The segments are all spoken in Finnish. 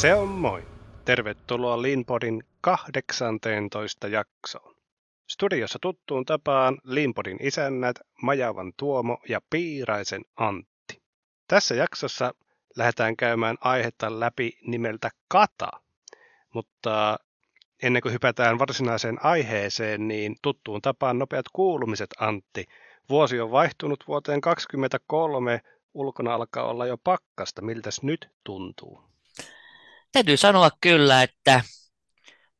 Se on moi. Tervetuloa Leanpodin 18 jaksoon. Studiossa tuttuun tapaan Leanpodin isännät Majavan Tuomo ja Piiraisen Antti. Tässä jaksossa lähdetään käymään aihetta läpi nimeltä kata. Mutta ennen kuin hypätään varsinaiseen aiheeseen, niin tuttuun tapaan nopeat kuulumiset Antti. Vuosi on vaihtunut vuoteen 2023, ulkona alkaa olla jo pakkasta. Miltäs nyt tuntuu? Täytyy sanoa kyllä, että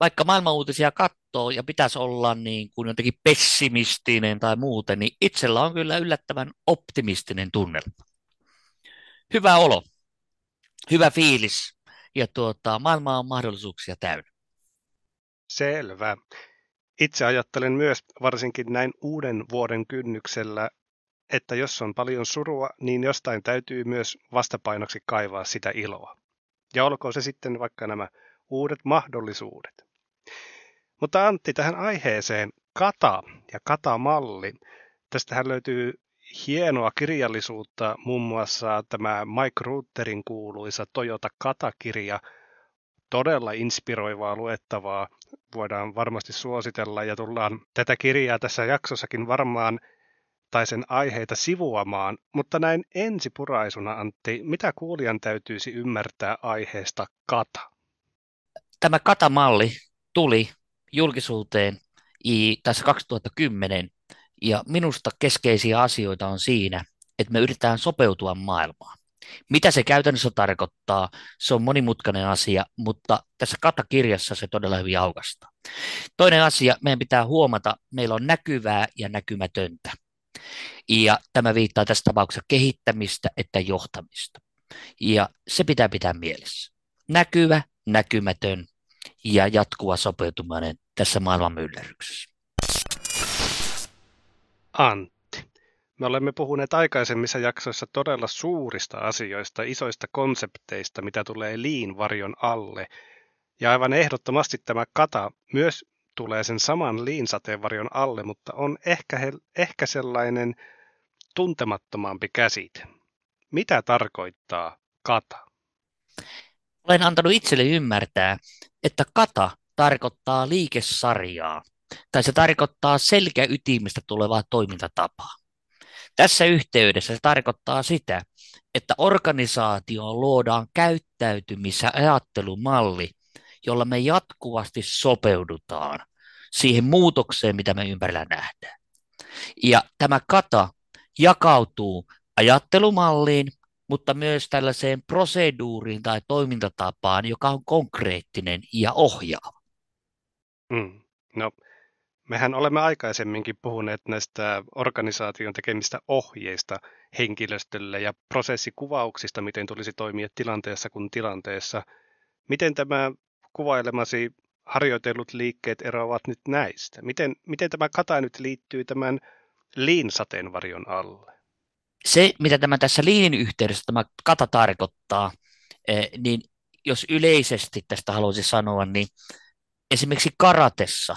vaikka maailman uutisia katsoo ja pitäisi olla niin kuin jotenkin pessimistinen tai muuten, niin itsellä on kyllä yllättävän optimistinen tunnelma. Hyvä olo, hyvä fiilis ja tuota, maailma on mahdollisuuksia täynnä. Selvä. Itse ajattelen myös varsinkin näin uuden vuoden kynnyksellä, että jos on paljon surua, niin jostain täytyy myös vastapainoksi kaivaa sitä iloa. Ja olkoon se sitten vaikka nämä uudet mahdollisuudet. Mutta Antti, tähän aiheeseen kata ja katamalli. Tästähän löytyy hienoa kirjallisuutta, muun muassa tämä Mike Rutterin kuuluisa Toyota Kata-kirja, todella inspiroivaa luettavaa, voidaan varmasti suositella ja tullaan tätä kirjaa tässä jaksossakin varmaan tai sen aiheita sivuamaan, mutta näin ensipuraisuna Antti, mitä kuulijan täytyisi ymmärtää aiheesta kata? Tämä katamalli tuli julkisuuteen tässä 2010 ja minusta keskeisiä asioita on siinä, että me yritetään sopeutua maailmaan. Mitä se käytännössä tarkoittaa, se on monimutkainen asia, mutta tässä katakirjassa se todella hyvin aukastaa. Toinen asia, meidän pitää huomata, meillä on näkyvää ja näkymätöntä. Ja tämä viittaa tässä tapauksessa kehittämistä että johtamista. Ja se pitää pitää mielessä. Näkyvä, näkymätön ja jatkuva sopeutuminen tässä maailman myllerryksessä. Antti, me olemme puhuneet aikaisemmissa jaksoissa todella suurista asioista, isoista konsepteista, mitä tulee liin varjon alle. Ja aivan ehdottomasti tämä kata myös tulee sen saman liinsateenvarjon alle, mutta on ehkä, he, ehkä sellainen tuntemattomampi käsite. Mitä tarkoittaa kata? Olen antanut itselle ymmärtää, että kata tarkoittaa liikesarjaa, tai se tarkoittaa selkäytimistä tulevaa toimintatapaa. Tässä yhteydessä se tarkoittaa sitä, että organisaatioon luodaan käyttäytymis- ja ajattelumalli, jolla me jatkuvasti sopeudutaan siihen muutokseen, mitä me ympärillä nähdään. Ja tämä kata jakautuu ajattelumalliin, mutta myös tällaiseen proseduuriin tai toimintatapaan, joka on konkreettinen ja ohjaava. Mm. No, mehän olemme aikaisemminkin puhuneet näistä organisaation tekemistä ohjeista henkilöstölle ja prosessikuvauksista, miten tulisi toimia tilanteessa kuin tilanteessa. Miten tämä kuvailemasi harjoitellut liikkeet eroavat nyt näistä? Miten, miten tämä kata nyt liittyy tämän liinsateenvarjon alle? Se, mitä tämä tässä liinin yhteydessä tämä kata tarkoittaa, eh, niin jos yleisesti tästä haluaisin sanoa, niin esimerkiksi karatessa,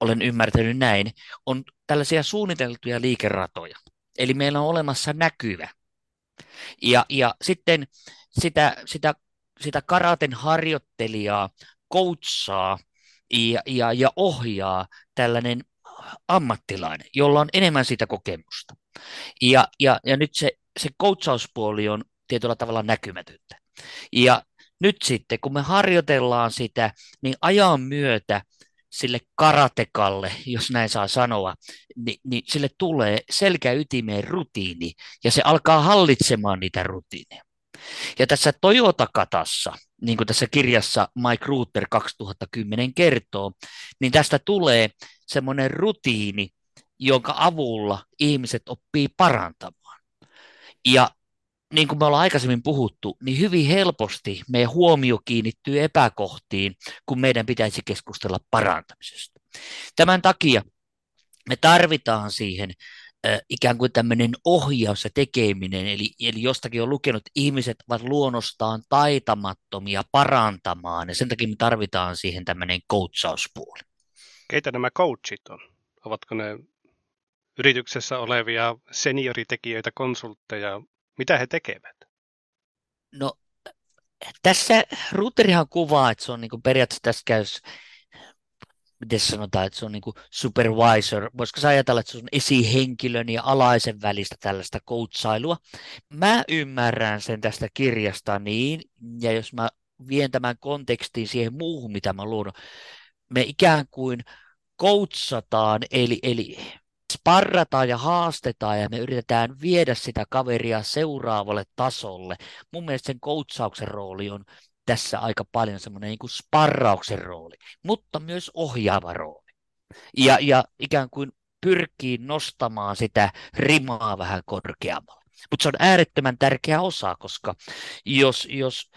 olen ymmärtänyt näin, on tällaisia suunniteltuja liikeratoja. Eli meillä on olemassa näkyvä. Ja, ja sitten sitä, sitä, sitä karaten harjoittelijaa coachaa ja, ja, ja ohjaa tällainen ammattilainen, jolla on enemmän sitä kokemusta. Ja, ja, ja nyt se, se coachauspuoli on tietyllä tavalla näkymätöntä. Ja nyt sitten, kun me harjoitellaan sitä, niin ajan myötä sille karatekalle, jos näin saa sanoa, niin, niin sille tulee selkäytimeen rutiini ja se alkaa hallitsemaan niitä rutiineja. Ja tässä Toyota-katassa, niin kuin tässä kirjassa Mike Ruther 2010 kertoo, niin tästä tulee semmoinen rutiini, jonka avulla ihmiset oppii parantamaan. Ja niin kuin me ollaan aikaisemmin puhuttu, niin hyvin helposti meidän huomio kiinnittyy epäkohtiin, kun meidän pitäisi keskustella parantamisesta. Tämän takia me tarvitaan siihen ikään kuin tämmöinen ohjaus ja tekeminen, eli, eli jostakin on lukenut, että ihmiset ovat luonnostaan taitamattomia parantamaan, ja sen takia me tarvitaan siihen tämmöinen coachauspuoli. Keitä nämä coachit on? Ovatko ne yrityksessä olevia senioritekijöitä, konsultteja? Mitä he tekevät? No, Tässä routerihan kuvaa, että se on niin periaatteessa tässä käy miten sanotaan, että se on niin supervisor, voisiko sä ajatella, että se on esihenkilön ja alaisen välistä tällaista coachailua. Mä ymmärrän sen tästä kirjasta niin, ja jos mä vien tämän kontekstiin siihen muuhun, mitä mä luon, me ikään kuin coachataan, eli, eli sparrataan ja haastetaan ja me yritetään viedä sitä kaveria seuraavalle tasolle. Mun mielestä sen coachauksen rooli on tässä aika paljon semmoinen niin sparrauksen rooli, mutta myös ohjaava rooli. Ja, ja ikään kuin pyrkii nostamaan sitä rimaa vähän korkeammalle. Mutta se on äärettömän tärkeä osa, koska jos, jos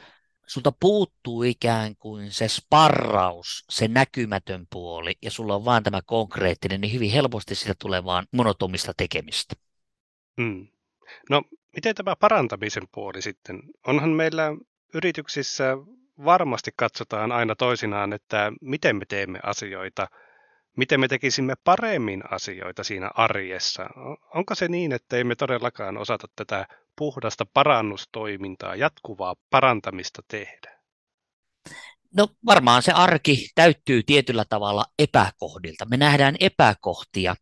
sulta puuttuu ikään kuin se sparraus, se näkymätön puoli, ja sulla on vaan tämä konkreettinen, niin hyvin helposti sitä tulee vaan monotomista tekemistä. Hmm. No, miten tämä parantamisen puoli sitten? Onhan meillä yrityksissä varmasti katsotaan aina toisinaan, että miten me teemme asioita, miten me tekisimme paremmin asioita siinä arjessa. Onko se niin, että emme todellakaan osata tätä puhdasta parannustoimintaa, jatkuvaa parantamista tehdä? No varmaan se arki täyttyy tietyllä tavalla epäkohdilta. Me nähdään epäkohtia,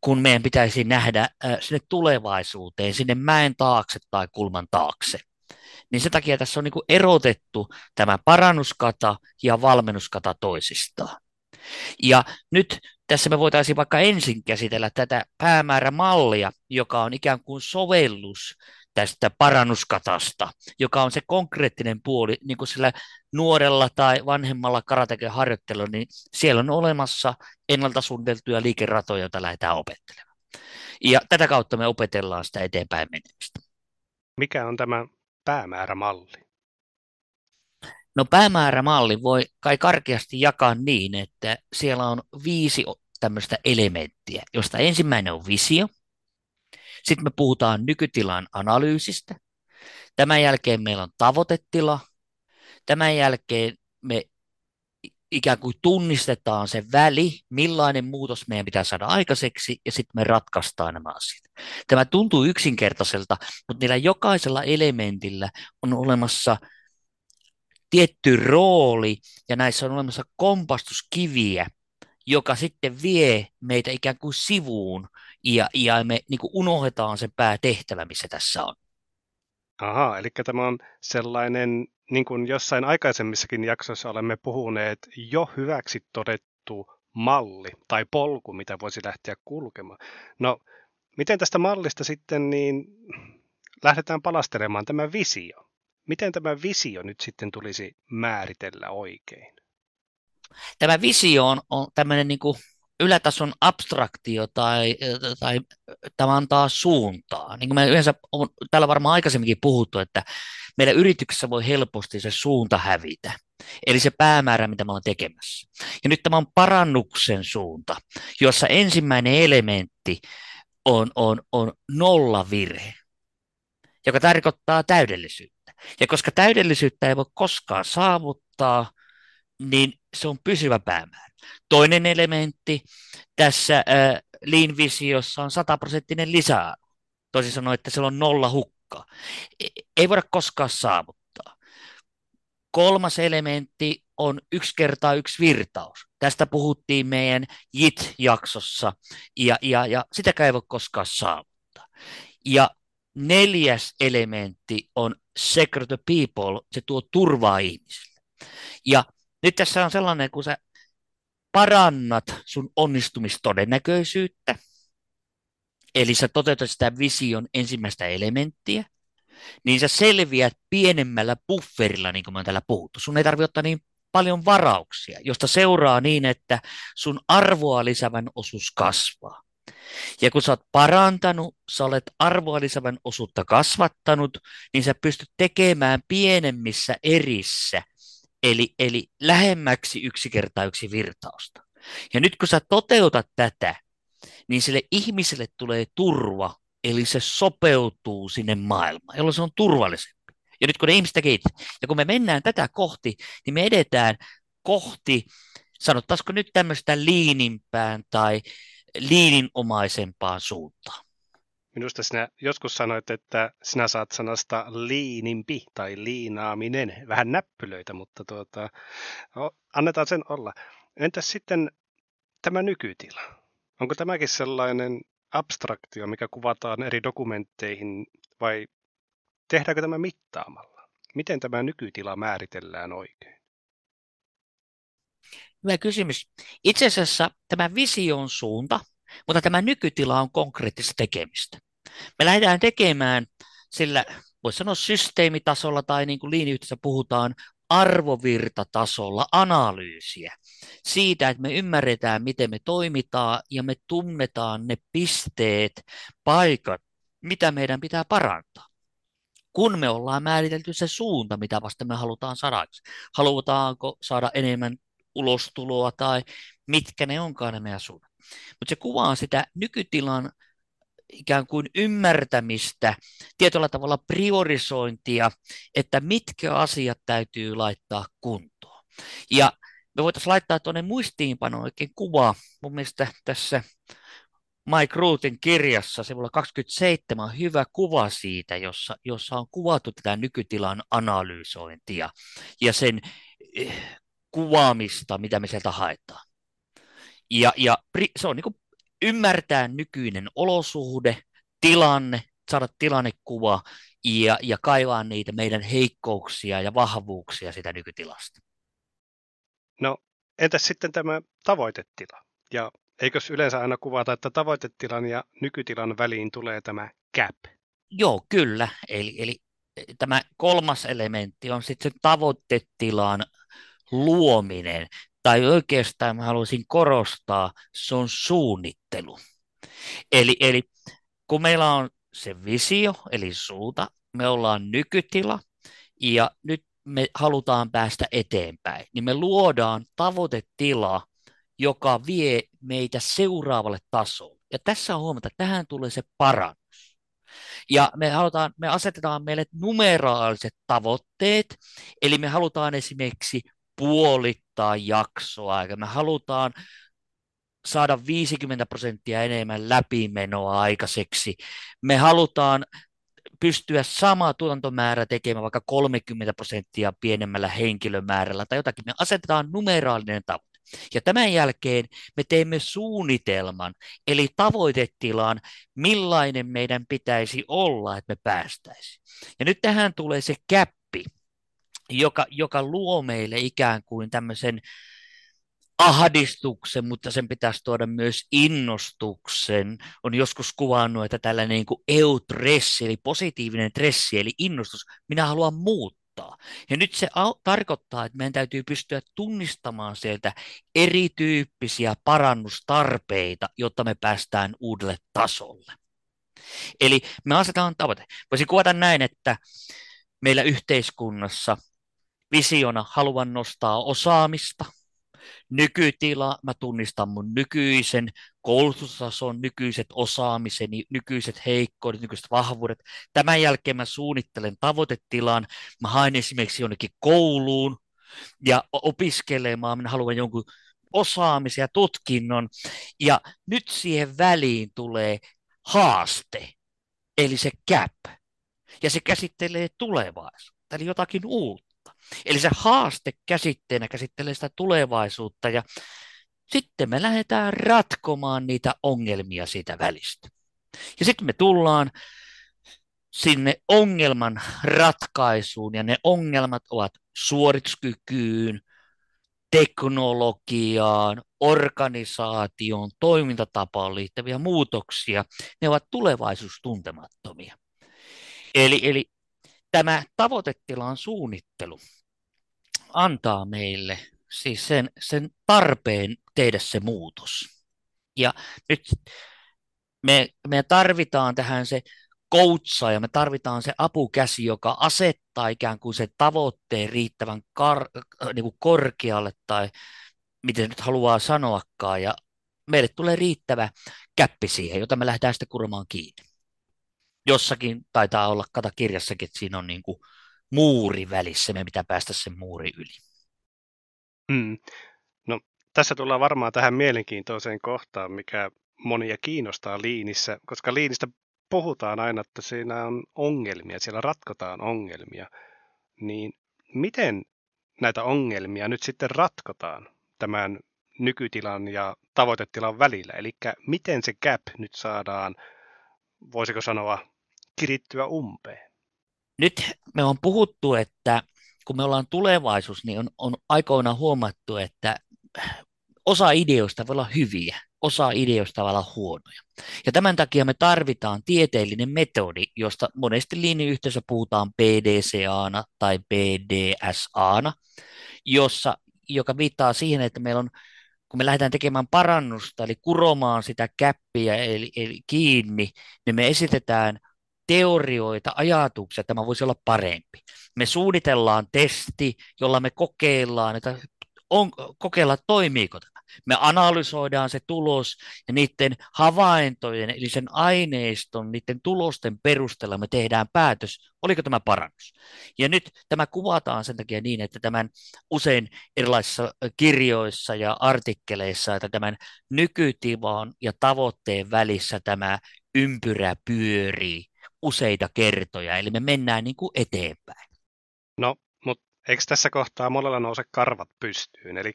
kun meidän pitäisi nähdä äh, sinne tulevaisuuteen, sinne mäen taakse tai kulman taakse niin sen takia tässä on niin kuin erotettu tämä parannuskata ja valmennuskata toisistaan. Ja nyt tässä me voitaisiin vaikka ensin käsitellä tätä päämäärämallia, joka on ikään kuin sovellus tästä parannuskatasta, joka on se konkreettinen puoli, niin kuin sillä nuorella tai vanhemmalla karateken harjoittelulla, niin siellä on olemassa ennalta suunniteltuja liikeratoja, joita lähdetään opettelemaan. Ja tätä kautta me opetellaan sitä eteenpäin menemistä. Mikä on tämä päämäärämalli? No päämäärämalli voi kai karkeasti jakaa niin, että siellä on viisi tämmöistä elementtiä, josta ensimmäinen on visio. Sitten me puhutaan nykytilan analyysistä. Tämän jälkeen meillä on tavoitetila. Tämän jälkeen me ikään kuin tunnistetaan se väli, millainen muutos meidän pitää saada aikaiseksi, ja sitten me ratkaistaan nämä asiat. Tämä tuntuu yksinkertaiselta, mutta niillä jokaisella elementillä on olemassa tietty rooli, ja näissä on olemassa kompastuskiviä, joka sitten vie meitä ikään kuin sivuun, ja, ja me niin kuin unohdetaan se päätehtävä, missä tässä on. Aha, eli tämä on sellainen niin kuin jossain aikaisemmissakin jaksoissa olemme puhuneet, jo hyväksi todettu malli tai polku, mitä voisi lähteä kulkemaan. No, miten tästä mallista sitten niin lähdetään palastelemaan tämä visio? Miten tämä visio nyt sitten tulisi määritellä oikein? Tämä visio on, on tämmöinen niin kuin ylätason abstraktio tai, tai tämä antaa suuntaa. Niin kuin me yleensä on täällä varmaan aikaisemminkin puhuttu, että meidän yrityksessä voi helposti se suunta hävitä. Eli se päämäärä, mitä me ollaan tekemässä. Ja nyt tämä on parannuksen suunta, jossa ensimmäinen elementti on, on, on nollavirhe, joka tarkoittaa täydellisyyttä. Ja koska täydellisyyttä ei voi koskaan saavuttaa, niin se on pysyvä päämäärä. Toinen elementti tässä äh, Lean-visiossa on sataprosenttinen lisäarvo. Toisin sanoen, että siellä on nolla hukkaa. E, ei voida koskaan saavuttaa. Kolmas elementti on yksi kertaa yksi virtaus. Tästä puhuttiin meidän JIT-jaksossa, ja, ja, ja sitäkään ei voi koskaan saavuttaa. Ja neljäs elementti on secure the people, se tuo turvaa ihmisille. Ja nyt tässä on sellainen, kun sä parannat sun onnistumistodennäköisyyttä, eli sä toteutat sitä vision ensimmäistä elementtiä, niin sä selviät pienemmällä bufferilla, niin kuin mä oon täällä puhuttu. Sun ei tarvitse ottaa niin paljon varauksia, josta seuraa niin, että sun arvoa lisävän osuus kasvaa. Ja kun sä oot parantanut, sä olet arvoa lisävän osuutta kasvattanut, niin sä pystyt tekemään pienemmissä erissä – eli, eli lähemmäksi yksi kertaa yksi virtausta. Ja nyt kun sä toteutat tätä, niin sille ihmiselle tulee turva, eli se sopeutuu sinne maailmaan, jolloin se on turvallisempi. Ja nyt kun ne ihmiset tekee ja kun me mennään tätä kohti, niin me edetään kohti, sanottaisiko nyt tämmöistä liinimpään tai liininomaisempaan suuntaan. Minusta sinä joskus sanoit, että sinä saat sanasta liinimpi tai liinaaminen vähän näppylöitä, mutta tuota, annetaan sen olla. Entäs sitten tämä nykytila? Onko tämäkin sellainen abstraktio, mikä kuvataan eri dokumentteihin, vai tehdäänkö tämä mittaamalla? Miten tämä nykytila määritellään oikein? Hyvä kysymys. Itse asiassa tämä vision suunta, mutta tämä nykytila on konkreettista tekemistä. Me lähdetään tekemään sillä, voisi sanoa systeemitasolla tai niin kuin liiniyhteisössä puhutaan, arvovirtatasolla analyysiä siitä, että me ymmärretään, miten me toimitaan ja me tunnetaan ne pisteet, paikat, mitä meidän pitää parantaa. Kun me ollaan määritelty se suunta, mitä vasta me halutaan saada. Halutaanko saada enemmän ulostuloa tai mitkä ne onkaan ne meidän suunnat. Mutta se kuvaa sitä nykytilan ikään kuin ymmärtämistä, tietyllä tavalla priorisointia, että mitkä asiat täytyy laittaa kuntoon. Ja me voitaisiin laittaa tuonne muistiinpanoon oikein kuva, mun mielestä tässä Mike Ruthin kirjassa sivulla 27 on hyvä kuva siitä, jossa, jossa on kuvattu tätä nykytilan analysointia ja sen eh, kuvaamista, mitä me sieltä haetaan. Ja, ja se on niin ymmärtää nykyinen olosuhde, tilanne, saada tilannekuva ja, ja kaivaa niitä meidän heikkouksia ja vahvuuksia sitä nykytilasta. No, entäs sitten tämä tavoitetila? Ja eikös yleensä aina kuvata, että tavoitetilan ja nykytilan väliin tulee tämä gap? Joo, kyllä. Eli, eli tämä kolmas elementti on sitten se tavoitetilan luominen tai oikeastaan mä haluaisin korostaa, se on suunnittelu. Eli, eli kun meillä on se visio, eli suuta, me ollaan nykytila, ja nyt me halutaan päästä eteenpäin, niin me luodaan tavoitetila, joka vie meitä seuraavalle tasolle. Ja tässä on huomata, että tähän tulee se parannus. Ja me, halutaan, me asetetaan meille numeraaliset tavoitteet, eli me halutaan esimerkiksi puolittaa jaksoa, eikä me halutaan saada 50 prosenttia enemmän läpimenoa aikaiseksi. Me halutaan pystyä sama tuotantomäärä tekemään vaikka 30 prosenttia pienemmällä henkilömäärällä tai jotakin. Me asetetaan numeraalinen tavoite. Ja tämän jälkeen me teemme suunnitelman, eli tavoitetilan, millainen meidän pitäisi olla, että me päästäisiin. Ja nyt tähän tulee se käppi, joka, joka luo meille ikään kuin tämmöisen ahdistuksen, mutta sen pitäisi tuoda myös innostuksen. On joskus kuvannut, että tällainen niin eutressi, eli positiivinen tressi, eli innostus, minä haluan muuttaa. Ja nyt se tarkoittaa, että meidän täytyy pystyä tunnistamaan sieltä erityyppisiä parannustarpeita, jotta me päästään uudelle tasolle. Eli me asetetaan tavoite. Voisin kuvata näin, että meillä yhteiskunnassa visiona haluan nostaa osaamista, nykytila, mä tunnistan mun nykyisen koulutustason, nykyiset osaamiseni, nykyiset heikkoudet, nykyiset vahvuudet. Tämän jälkeen mä suunnittelen tavoitetilan, mä haen esimerkiksi jonnekin kouluun ja opiskelemaan, minä haluan jonkun osaamisen ja tutkinnon. Ja nyt siihen väliin tulee haaste, eli se gap. Ja se käsittelee tulevaisuutta, eli jotakin uutta. Eli se haaste käsitteenä käsittelee sitä tulevaisuutta ja sitten me lähdetään ratkomaan niitä ongelmia siitä välistä. Ja sitten me tullaan sinne ongelman ratkaisuun ja ne ongelmat ovat suorituskykyyn, teknologiaan, organisaation, toimintatapaan liittyviä muutoksia. Ne ovat tulevaisuustuntemattomia. Eli, eli tämä tavoitetilan suunnittelu antaa meille siis sen, sen tarpeen tehdä se muutos. Ja nyt me, me tarvitaan tähän se koutsa ja me tarvitaan se apukäsi, joka asettaa ikään kuin se tavoitteen riittävän kar, niin kuin korkealle tai miten nyt haluaa sanoakaan. Ja meille tulee riittävä käppi siihen, jota me lähdetään sitten kurmaan kiinni jossakin taitaa olla kata kirjassakin, että siinä on niin kuin muuri välissä, me pitää päästä sen muuri yli. Mm. No, tässä tullaan varmaan tähän mielenkiintoiseen kohtaan, mikä monia kiinnostaa liinissä, koska liinistä puhutaan aina, että siinä on ongelmia, siellä ratkotaan ongelmia, niin miten näitä ongelmia nyt sitten ratkotaan tämän nykytilan ja tavoitetilan välillä? Eli miten se gap nyt saadaan, voisiko sanoa, kirittyä umpeen? Nyt me on puhuttu, että kun me ollaan tulevaisuus, niin on, on aikoina huomattu, että osa ideoista voi olla hyviä, osa ideoista voi olla huonoja. Ja tämän takia me tarvitaan tieteellinen metodi, josta monesti linjayhteisössä puhutaan PDCA-na tai PDSA-na, jossa, joka viittaa siihen, että meillä on kun me lähdetään tekemään parannusta, eli kuromaan sitä käppiä eli, eli kiinni, niin me esitetään teorioita, ajatuksia, että tämä voisi olla parempi. Me suunnitellaan testi, jolla me kokeillaan, että on, kokeilla toimiiko tämä. Me analysoidaan se tulos ja niiden havaintojen, eli sen aineiston, niiden tulosten perusteella me tehdään päätös, oliko tämä parannus. Ja nyt tämä kuvataan sen takia niin, että tämän usein erilaisissa kirjoissa ja artikkeleissa, että tämän nykytivan ja tavoitteen välissä tämä ympyrä pyörii useita kertoja, eli me mennään niin kuin eteenpäin. No, mutta eikö tässä kohtaa monella nouse karvat pystyyn? Eli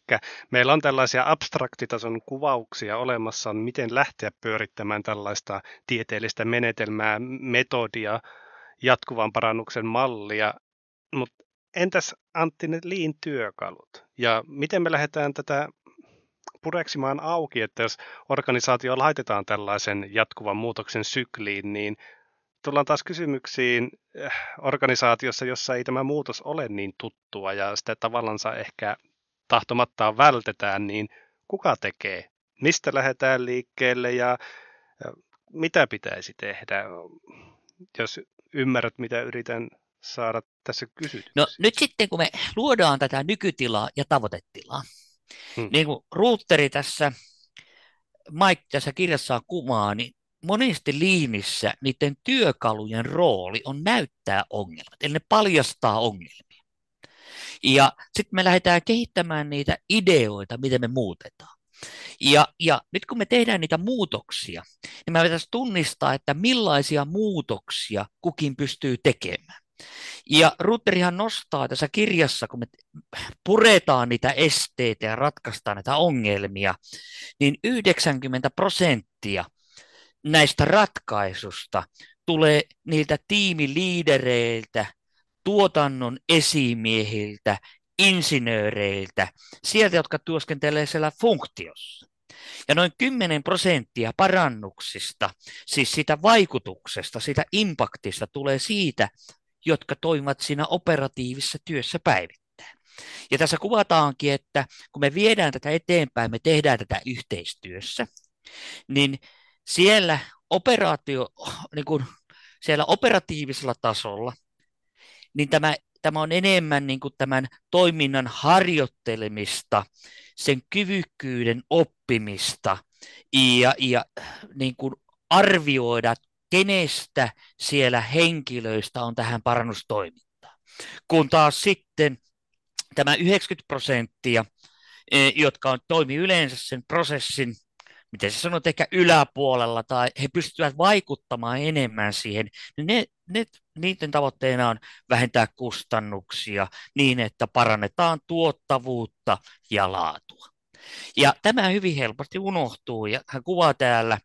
meillä on tällaisia abstraktitason kuvauksia olemassa, miten lähteä pyörittämään tällaista tieteellistä menetelmää, metodia, jatkuvan parannuksen mallia, mutta entäs Antti ne liin työkalut? Ja miten me lähdetään tätä pureksimaan auki, että jos organisaatio laitetaan tällaisen jatkuvan muutoksen sykliin, niin tullaan taas kysymyksiin eh, organisaatiossa, jossa ei tämä muutos ole niin tuttua ja sitä tavallansa ehkä tahtomattaan vältetään, niin kuka tekee? Mistä lähdetään liikkeelle ja mitä pitäisi tehdä, jos ymmärrät, mitä yritän saada tässä kysytyksi? No nyt sitten, kun me luodaan tätä nykytilaa ja tavoitetilaa, hmm. niin kuin Ruutteri tässä Mike tässä kirjassaan kuvaa, niin monesti liimissä niiden työkalujen rooli on näyttää ongelmat, eli ne paljastaa ongelmia. Ja sitten me lähdetään kehittämään niitä ideoita, miten me muutetaan. Ja, ja nyt kun me tehdään niitä muutoksia, niin me pitäisi tunnistaa, että millaisia muutoksia kukin pystyy tekemään. Ja Ruterihan nostaa tässä kirjassa, kun me puretaan niitä esteitä ja ratkaistaan näitä ongelmia, niin 90 prosenttia – näistä ratkaisusta tulee niiltä tiimiliidereiltä, tuotannon esimiehiltä, insinööreiltä, sieltä, jotka työskentelee siellä funktiossa. Ja noin 10 prosenttia parannuksista, siis sitä vaikutuksesta, sitä impaktista tulee siitä, jotka toimivat siinä operatiivisessa työssä päivittäin. Ja tässä kuvataankin, että kun me viedään tätä eteenpäin, me tehdään tätä yhteistyössä, niin siellä operaatio, niin kuin siellä operatiivisella tasolla, niin tämä, tämä on enemmän niin kuin tämän toiminnan harjoittelemista, sen kyvykkyyden oppimista ja, ja niin kuin arvioida, kenestä siellä henkilöistä on tähän parannustoimintaan. Kun taas sitten tämä 90 prosenttia, e, jotka on, toimi yleensä sen prosessin miten sä sanot, ehkä yläpuolella tai he pystyvät vaikuttamaan enemmän siihen, niin ne, ne, niiden tavoitteena on vähentää kustannuksia niin, että parannetaan tuottavuutta ja laatua. Ja tämä hyvin helposti unohtuu ja hän kuvaa täällä,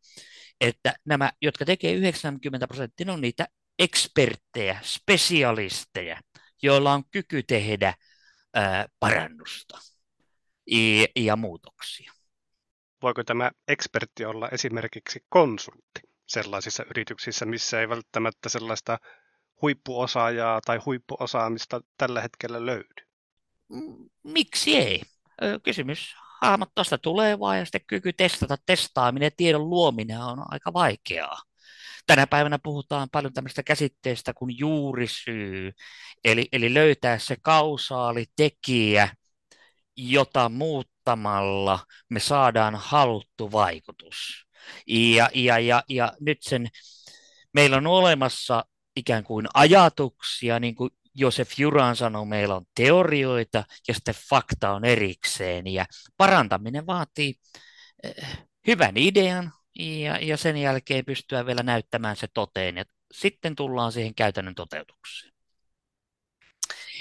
että nämä, jotka tekee 90 prosenttia, on niitä eksperttejä, spesialisteja, joilla on kyky tehdä ää, parannusta ja, ja muutoksia voiko tämä ekspertti olla esimerkiksi konsultti sellaisissa yrityksissä, missä ei välttämättä sellaista huippuosaajaa tai huippuosaamista tällä hetkellä löydy? Miksi ei? Kysymys hahmottaa tulevaa ja sitten kyky testata, testaaminen ja tiedon luominen on aika vaikeaa. Tänä päivänä puhutaan paljon tämmöistä käsitteestä kuin juurisyy, eli, eli löytää se kausaali tekijä, jota muut muuttamalla me saadaan haluttu vaikutus. Ja, ja, ja, ja nyt sen, meillä on olemassa ikään kuin ajatuksia, niin kuin Josef Juran sanoi, meillä on teorioita ja sitten fakta on erikseen. Ja parantaminen vaatii eh, hyvän idean, ja, ja sen jälkeen pystyä vielä näyttämään se toteen. Ja sitten tullaan siihen käytännön toteutukseen.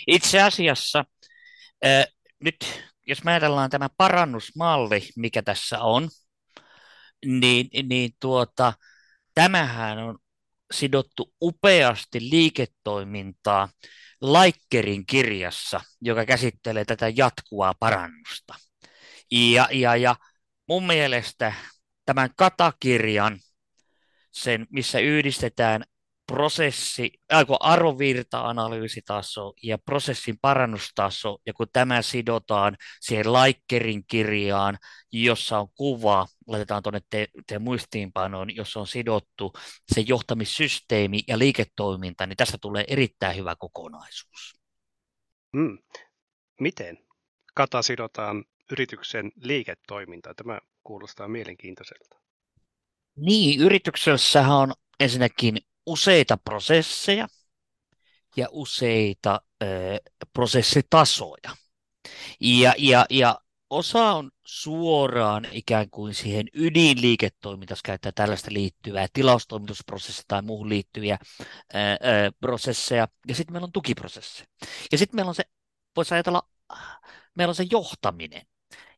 Itse asiassa äh, nyt, jos me ajatellaan tämä parannusmalli, mikä tässä on, niin, niin tuota, tämähän on sidottu upeasti liiketoimintaa Laikkerin kirjassa, joka käsittelee tätä jatkuvaa parannusta. Ja, ja, ja mun mielestä tämän katakirjan, sen, missä yhdistetään prosessi, äh, arvovirta-analyysitaso ja prosessin parannustaso, ja kun tämä sidotaan siihen Laikkerin kirjaan, jossa on kuva, laitetaan tuonne te, te muistiinpanoon, jossa on sidottu se johtamissysteemi ja liiketoiminta, niin tästä tulee erittäin hyvä kokonaisuus. Hmm. Miten kata sidotaan yrityksen liiketoimintaan? Tämä kuulostaa mielenkiintoiselta. Niin, yrityksessähän on ensinnäkin useita prosesseja ja useita ö, prosessitasoja. Ja, ja, ja osa on suoraan ikään kuin siihen ydinliiketoimintaan, käyttää tällaista liittyvää tilaustoimitusprosessia tai muuhun liittyviä ää, ää, prosesseja. Ja sitten meillä on tukiprosessi. Ja sitten meillä on se, voisi ajatella, meillä on se johtaminen.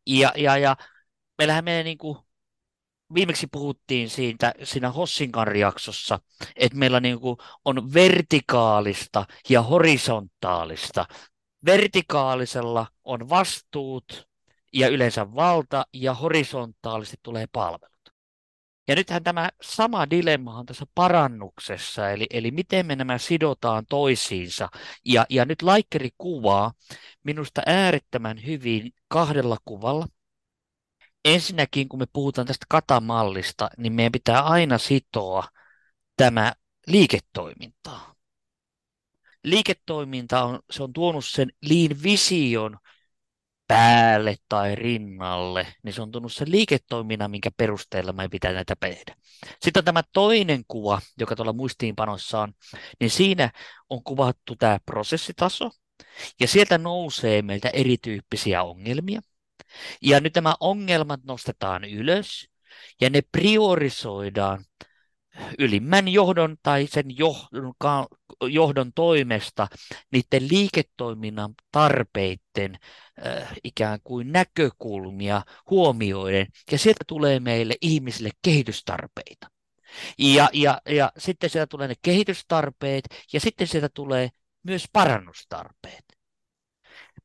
Ja, ja, ja meillähän menee niin kuin viimeksi puhuttiin siitä siinä Hossinkan jaksossa, että meillä niin kuin on vertikaalista ja horisontaalista. Vertikaalisella on vastuut ja yleensä valta, ja horisontaalisesti tulee palvelut. Ja nythän tämä sama dilemma on tässä parannuksessa, eli, eli miten me nämä sidotaan toisiinsa. Ja, ja nyt Laikkeri kuvaa minusta äärettömän hyvin kahdella kuvalla ensinnäkin, kun me puhutaan tästä katamallista, niin meidän pitää aina sitoa tämä liiketoimintaa. Liiketoiminta on, se on tuonut sen liin vision päälle tai rinnalle, niin se on tuonut sen liiketoiminnan, minkä perusteella me pitää näitä tehdä. Sitten on tämä toinen kuva, joka tuolla muistiinpanossa on, niin siinä on kuvattu tämä prosessitaso, ja sieltä nousee meiltä erityyppisiä ongelmia. Ja nyt nämä ongelmat nostetaan ylös ja ne priorisoidaan ylimmän johdon tai sen johdon, johdon toimesta niiden liiketoiminnan tarpeiden äh, ikään kuin näkökulmia huomioiden. Ja sieltä tulee meille ihmisille kehitystarpeita. Ja, ja, ja sitten sieltä tulee ne kehitystarpeet ja sitten sieltä tulee myös parannustarpeet.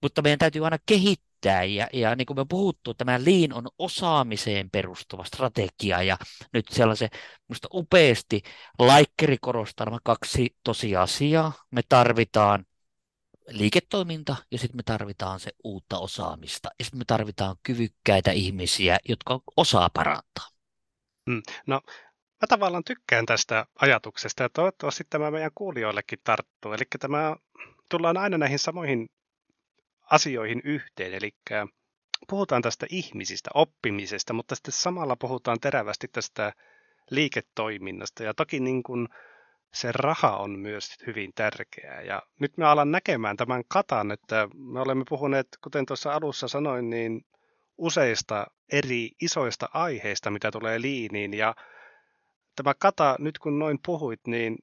Mutta meidän täytyy aina kehittää kehittää. Ja, ja niin kuin me puhuttu, tämä Lean on osaamiseen perustuva strategia ja nyt sellaisen minusta upeasti laikkeri korostaa nämä kaksi tosiasiaa. Me tarvitaan liiketoiminta ja sitten me tarvitaan se uutta osaamista ja sitten me tarvitaan kyvykkäitä ihmisiä, jotka osaa parantaa. Hmm. No mä tavallaan tykkään tästä ajatuksesta ja toivottavasti tämä meidän kuulijoillekin tarttuu. Eli tämä tullaan aina näihin samoihin asioihin yhteen. Eli puhutaan tästä ihmisistä, oppimisesta, mutta sitten samalla puhutaan terävästi tästä liiketoiminnasta. Ja toki niin kuin se raha on myös hyvin tärkeää. Ja nyt me alan näkemään tämän katan, että me olemme puhuneet, kuten tuossa alussa sanoin, niin useista eri isoista aiheista, mitä tulee liiniin. Ja tämä kata, nyt kun noin puhuit, niin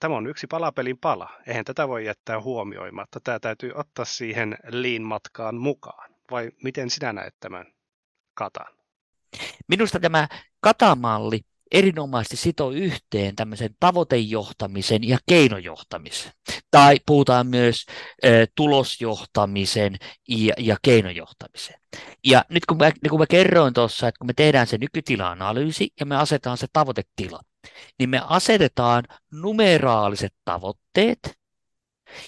tämä on yksi palapelin pala. Eihän tätä voi jättää huomioimatta. Tämä täytyy ottaa siihen liin-matkaan mukaan. Vai miten sinä näet tämän katan? Minusta tämä katamalli erinomaisesti sitoo yhteen tämmöisen tavoitejohtamisen ja keinojohtamisen. Tai puhutaan myös e, tulosjohtamisen ja, ja keinojohtamisen. Ja nyt kun mä, niin kun mä kerroin tuossa, että kun me tehdään se nykytila-analyysi ja me asetetaan se tavoitetila, niin me asetetaan numeraaliset tavoitteet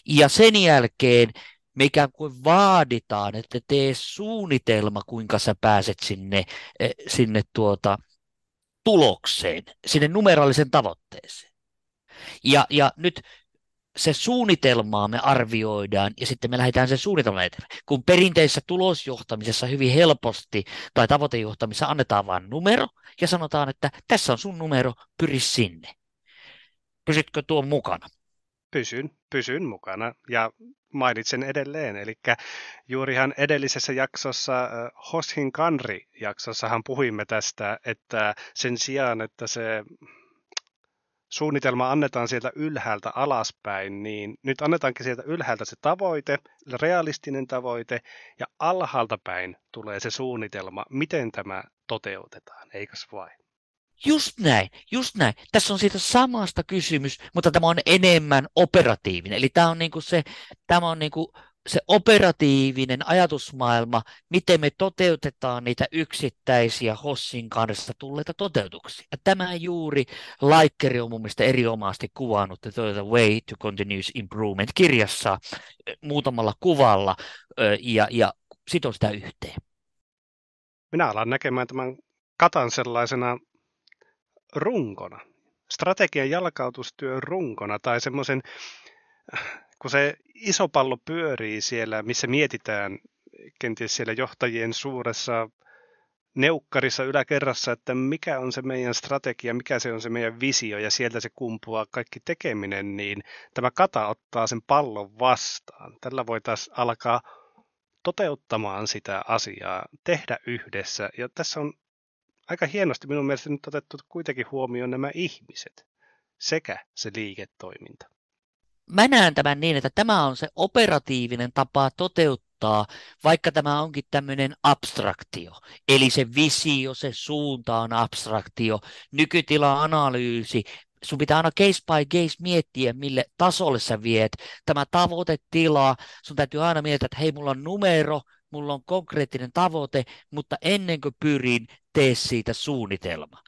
ja sen jälkeen me ikään kuin vaaditaan, että tee suunnitelma, kuinka sä pääset sinne, eh, sinne tuota, tulokseen, sinne numeraalisen tavoitteeseen. Ja, ja nyt se suunnitelmaa me arvioidaan ja sitten me lähdetään sen suunnitelman eteenpäin. Kun perinteisessä tulosjohtamisessa hyvin helposti tai tavoitejohtamisessa annetaan vain numero ja sanotaan, että tässä on sun numero, pyri sinne. Pysytkö tuon mukana? Pysyn, pysyn mukana ja mainitsen edelleen. Eli juurihan edellisessä jaksossa, Hoshin Kanri-jaksossahan puhuimme tästä, että sen sijaan, että se suunnitelma annetaan sieltä ylhäältä alaspäin, niin nyt annetaankin sieltä ylhäältä se tavoite, realistinen tavoite, ja alhaalta päin tulee se suunnitelma, miten tämä toteutetaan, eikös vain? Just näin, just näin. Tässä on siitä samasta kysymys, mutta tämä on enemmän operatiivinen. Eli tämä on, niinku se, tämä on niinku se operatiivinen ajatusmaailma, miten me toteutetaan niitä yksittäisiä Hossin kanssa tulleita toteutuksia. Ja tämä juuri Laikkeri on mun mielestä erinomaisesti kuvannut The Way to Continuous Improvement kirjassa muutamalla kuvalla ja, ja sitoo sitä yhteen. Minä alan näkemään tämän katan sellaisena runkona, strategian jalkautustyön runkona tai semmoisen, kun se iso pallo pyörii siellä, missä mietitään kenties siellä johtajien suuressa neukkarissa yläkerrassa, että mikä on se meidän strategia, mikä se on se meidän visio ja sieltä se kumpuaa kaikki tekeminen, niin tämä kata ottaa sen pallon vastaan. Tällä voitaisiin alkaa toteuttamaan sitä asiaa, tehdä yhdessä. Ja tässä on aika hienosti minun mielestä nyt otettu kuitenkin huomioon nämä ihmiset sekä se liiketoiminta. Mä näen tämän niin, että tämä on se operatiivinen tapa toteuttaa, vaikka tämä onkin tämmöinen abstraktio. Eli se visio, se suunta on abstraktio, nykytila-analyysi, sun pitää aina case by case miettiä, mille tasolle sä viet. Tämä tavoitetila, sun täytyy aina miettiä, että hei, mulla on numero, mulla on konkreettinen tavoite, mutta ennen kuin pyrin, tee siitä suunnitelma.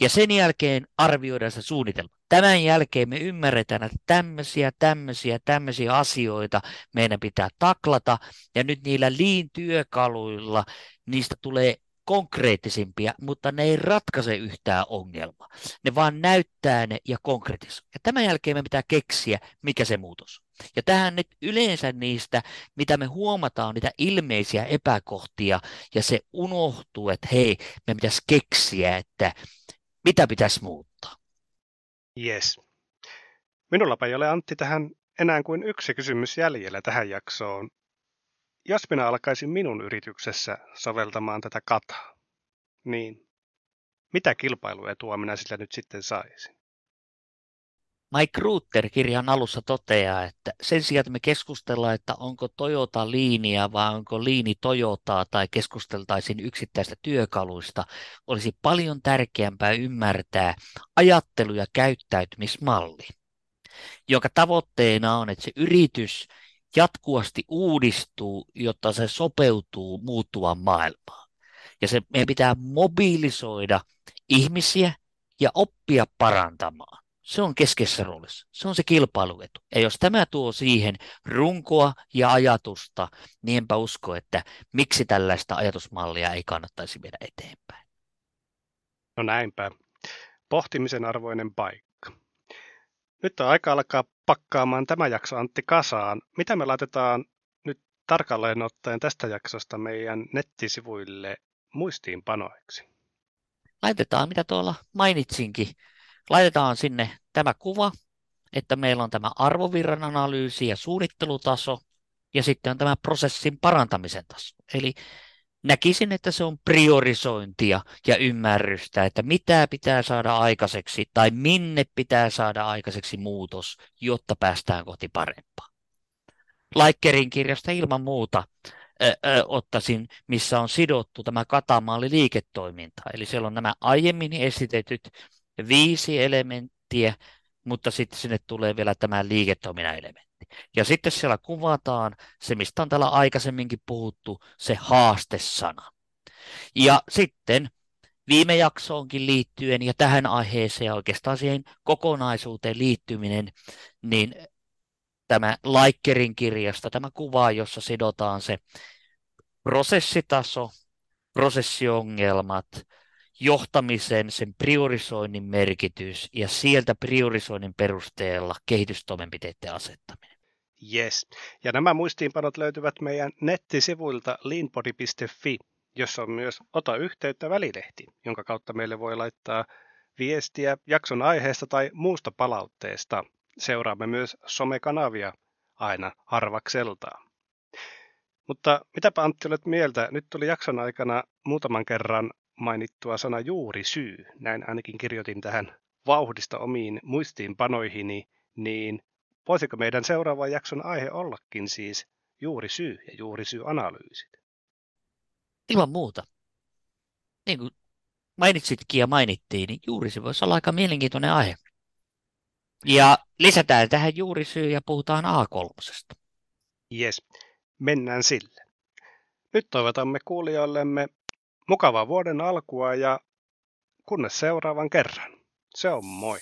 Ja sen jälkeen arvioidaan se suunnitelma. Tämän jälkeen me ymmärretään, että tämmöisiä, tämmöisiä, tämmöisiä asioita meidän pitää taklata. Ja nyt niillä liin-työkaluilla niistä tulee konkreettisimpia, mutta ne ei ratkaise yhtään ongelmaa. Ne vaan näyttää ne ja konkretisoi. Ja tämän jälkeen me pitää keksiä, mikä se muutos Ja tähän nyt yleensä niistä, mitä me huomataan, niitä ilmeisiä epäkohtia, ja se unohtuu, että hei, me pitäisi keksiä, että mitä pitäisi muuttaa. Yes. Minullapa ei ole Antti tähän enää kuin yksi kysymys jäljellä tähän jaksoon. Jos minä alkaisin minun yrityksessä soveltamaan tätä kataa, niin mitä kilpailuetua minä sillä nyt sitten saisin? Mike Ruther kirjan alussa toteaa, että sen sijaan, että me keskustellaan, että onko Toyota liiniä vai onko liini Toyotaa tai keskusteltaisiin yksittäistä työkaluista, olisi paljon tärkeämpää ymmärtää ajattelu- ja käyttäytymismalli, jonka tavoitteena on, että se yritys jatkuvasti uudistuu, jotta se sopeutuu muuttuvaan maailmaan. Ja se, meidän pitää mobilisoida ihmisiä ja oppia parantamaan. Se on keskeisessä roolissa. Se on se kilpailuetu. Ja jos tämä tuo siihen runkoa ja ajatusta, niin enpä usko, että miksi tällaista ajatusmallia ei kannattaisi viedä eteenpäin. No näinpä. Pohtimisen arvoinen paikka. Nyt on aika alkaa pakkaamaan tämä jakso Antti kasaan. Mitä me laitetaan nyt tarkalleen ottaen tästä jaksosta meidän nettisivuille muistiinpanoiksi? Laitetaan, mitä tuolla mainitsinkin, laitetaan sinne tämä kuva, että meillä on tämä arvovirran analyysi ja suunnittelutaso, ja sitten on tämä prosessin parantamisen taso. Eli näkisin, että se on priorisointia ja ymmärrystä, että mitä pitää saada aikaiseksi tai minne pitää saada aikaiseksi muutos, jotta päästään kohti parempaa. Laikkerin kirjasta ilman muuta ö, ö, ottaisin, missä on sidottu tämä katamalli liiketoiminta. Eli siellä on nämä aiemmin esitetyt viisi elementtiä, mutta sitten sinne tulee vielä tämä liiketoiminnan elementti. Ja sitten siellä kuvataan se, mistä on täällä aikaisemminkin puhuttu, se haastesana. Ja sitten viime jaksoonkin liittyen ja tähän aiheeseen ja oikeastaan siihen kokonaisuuteen liittyminen, niin tämä Laikkerin kirjasta, tämä kuva, jossa sidotaan se prosessitaso, prosessiongelmat, johtamisen, sen priorisoinnin merkitys ja sieltä priorisoinnin perusteella kehitystoimenpiteiden asettaminen. Yes. Ja nämä muistiinpanot löytyvät meidän nettisivuilta leanbody.fi, jossa on myös Ota yhteyttä välilehti, jonka kautta meille voi laittaa viestiä jakson aiheesta tai muusta palautteesta. Seuraamme myös somekanavia aina harvakseltaan. Mutta mitäpä Antti olet mieltä? Nyt tuli jakson aikana muutaman kerran mainittua sana juuri syy. Näin ainakin kirjoitin tähän vauhdista omiin muistiinpanoihini, niin voisiko meidän seuraavan jakson aihe ollakin siis juuri syy ja juuri syy-analyysit? Ilman muuta. Niin kuin mainitsitkin ja mainittiin, niin juuri se voisi olla aika mielenkiintoinen aihe. Ja lisätään tähän juuri syy ja puhutaan A3. Yes, mennään sille. Nyt toivotamme kuulijoillemme mukavaa vuoden alkua ja kunnes seuraavan kerran. Se on moi.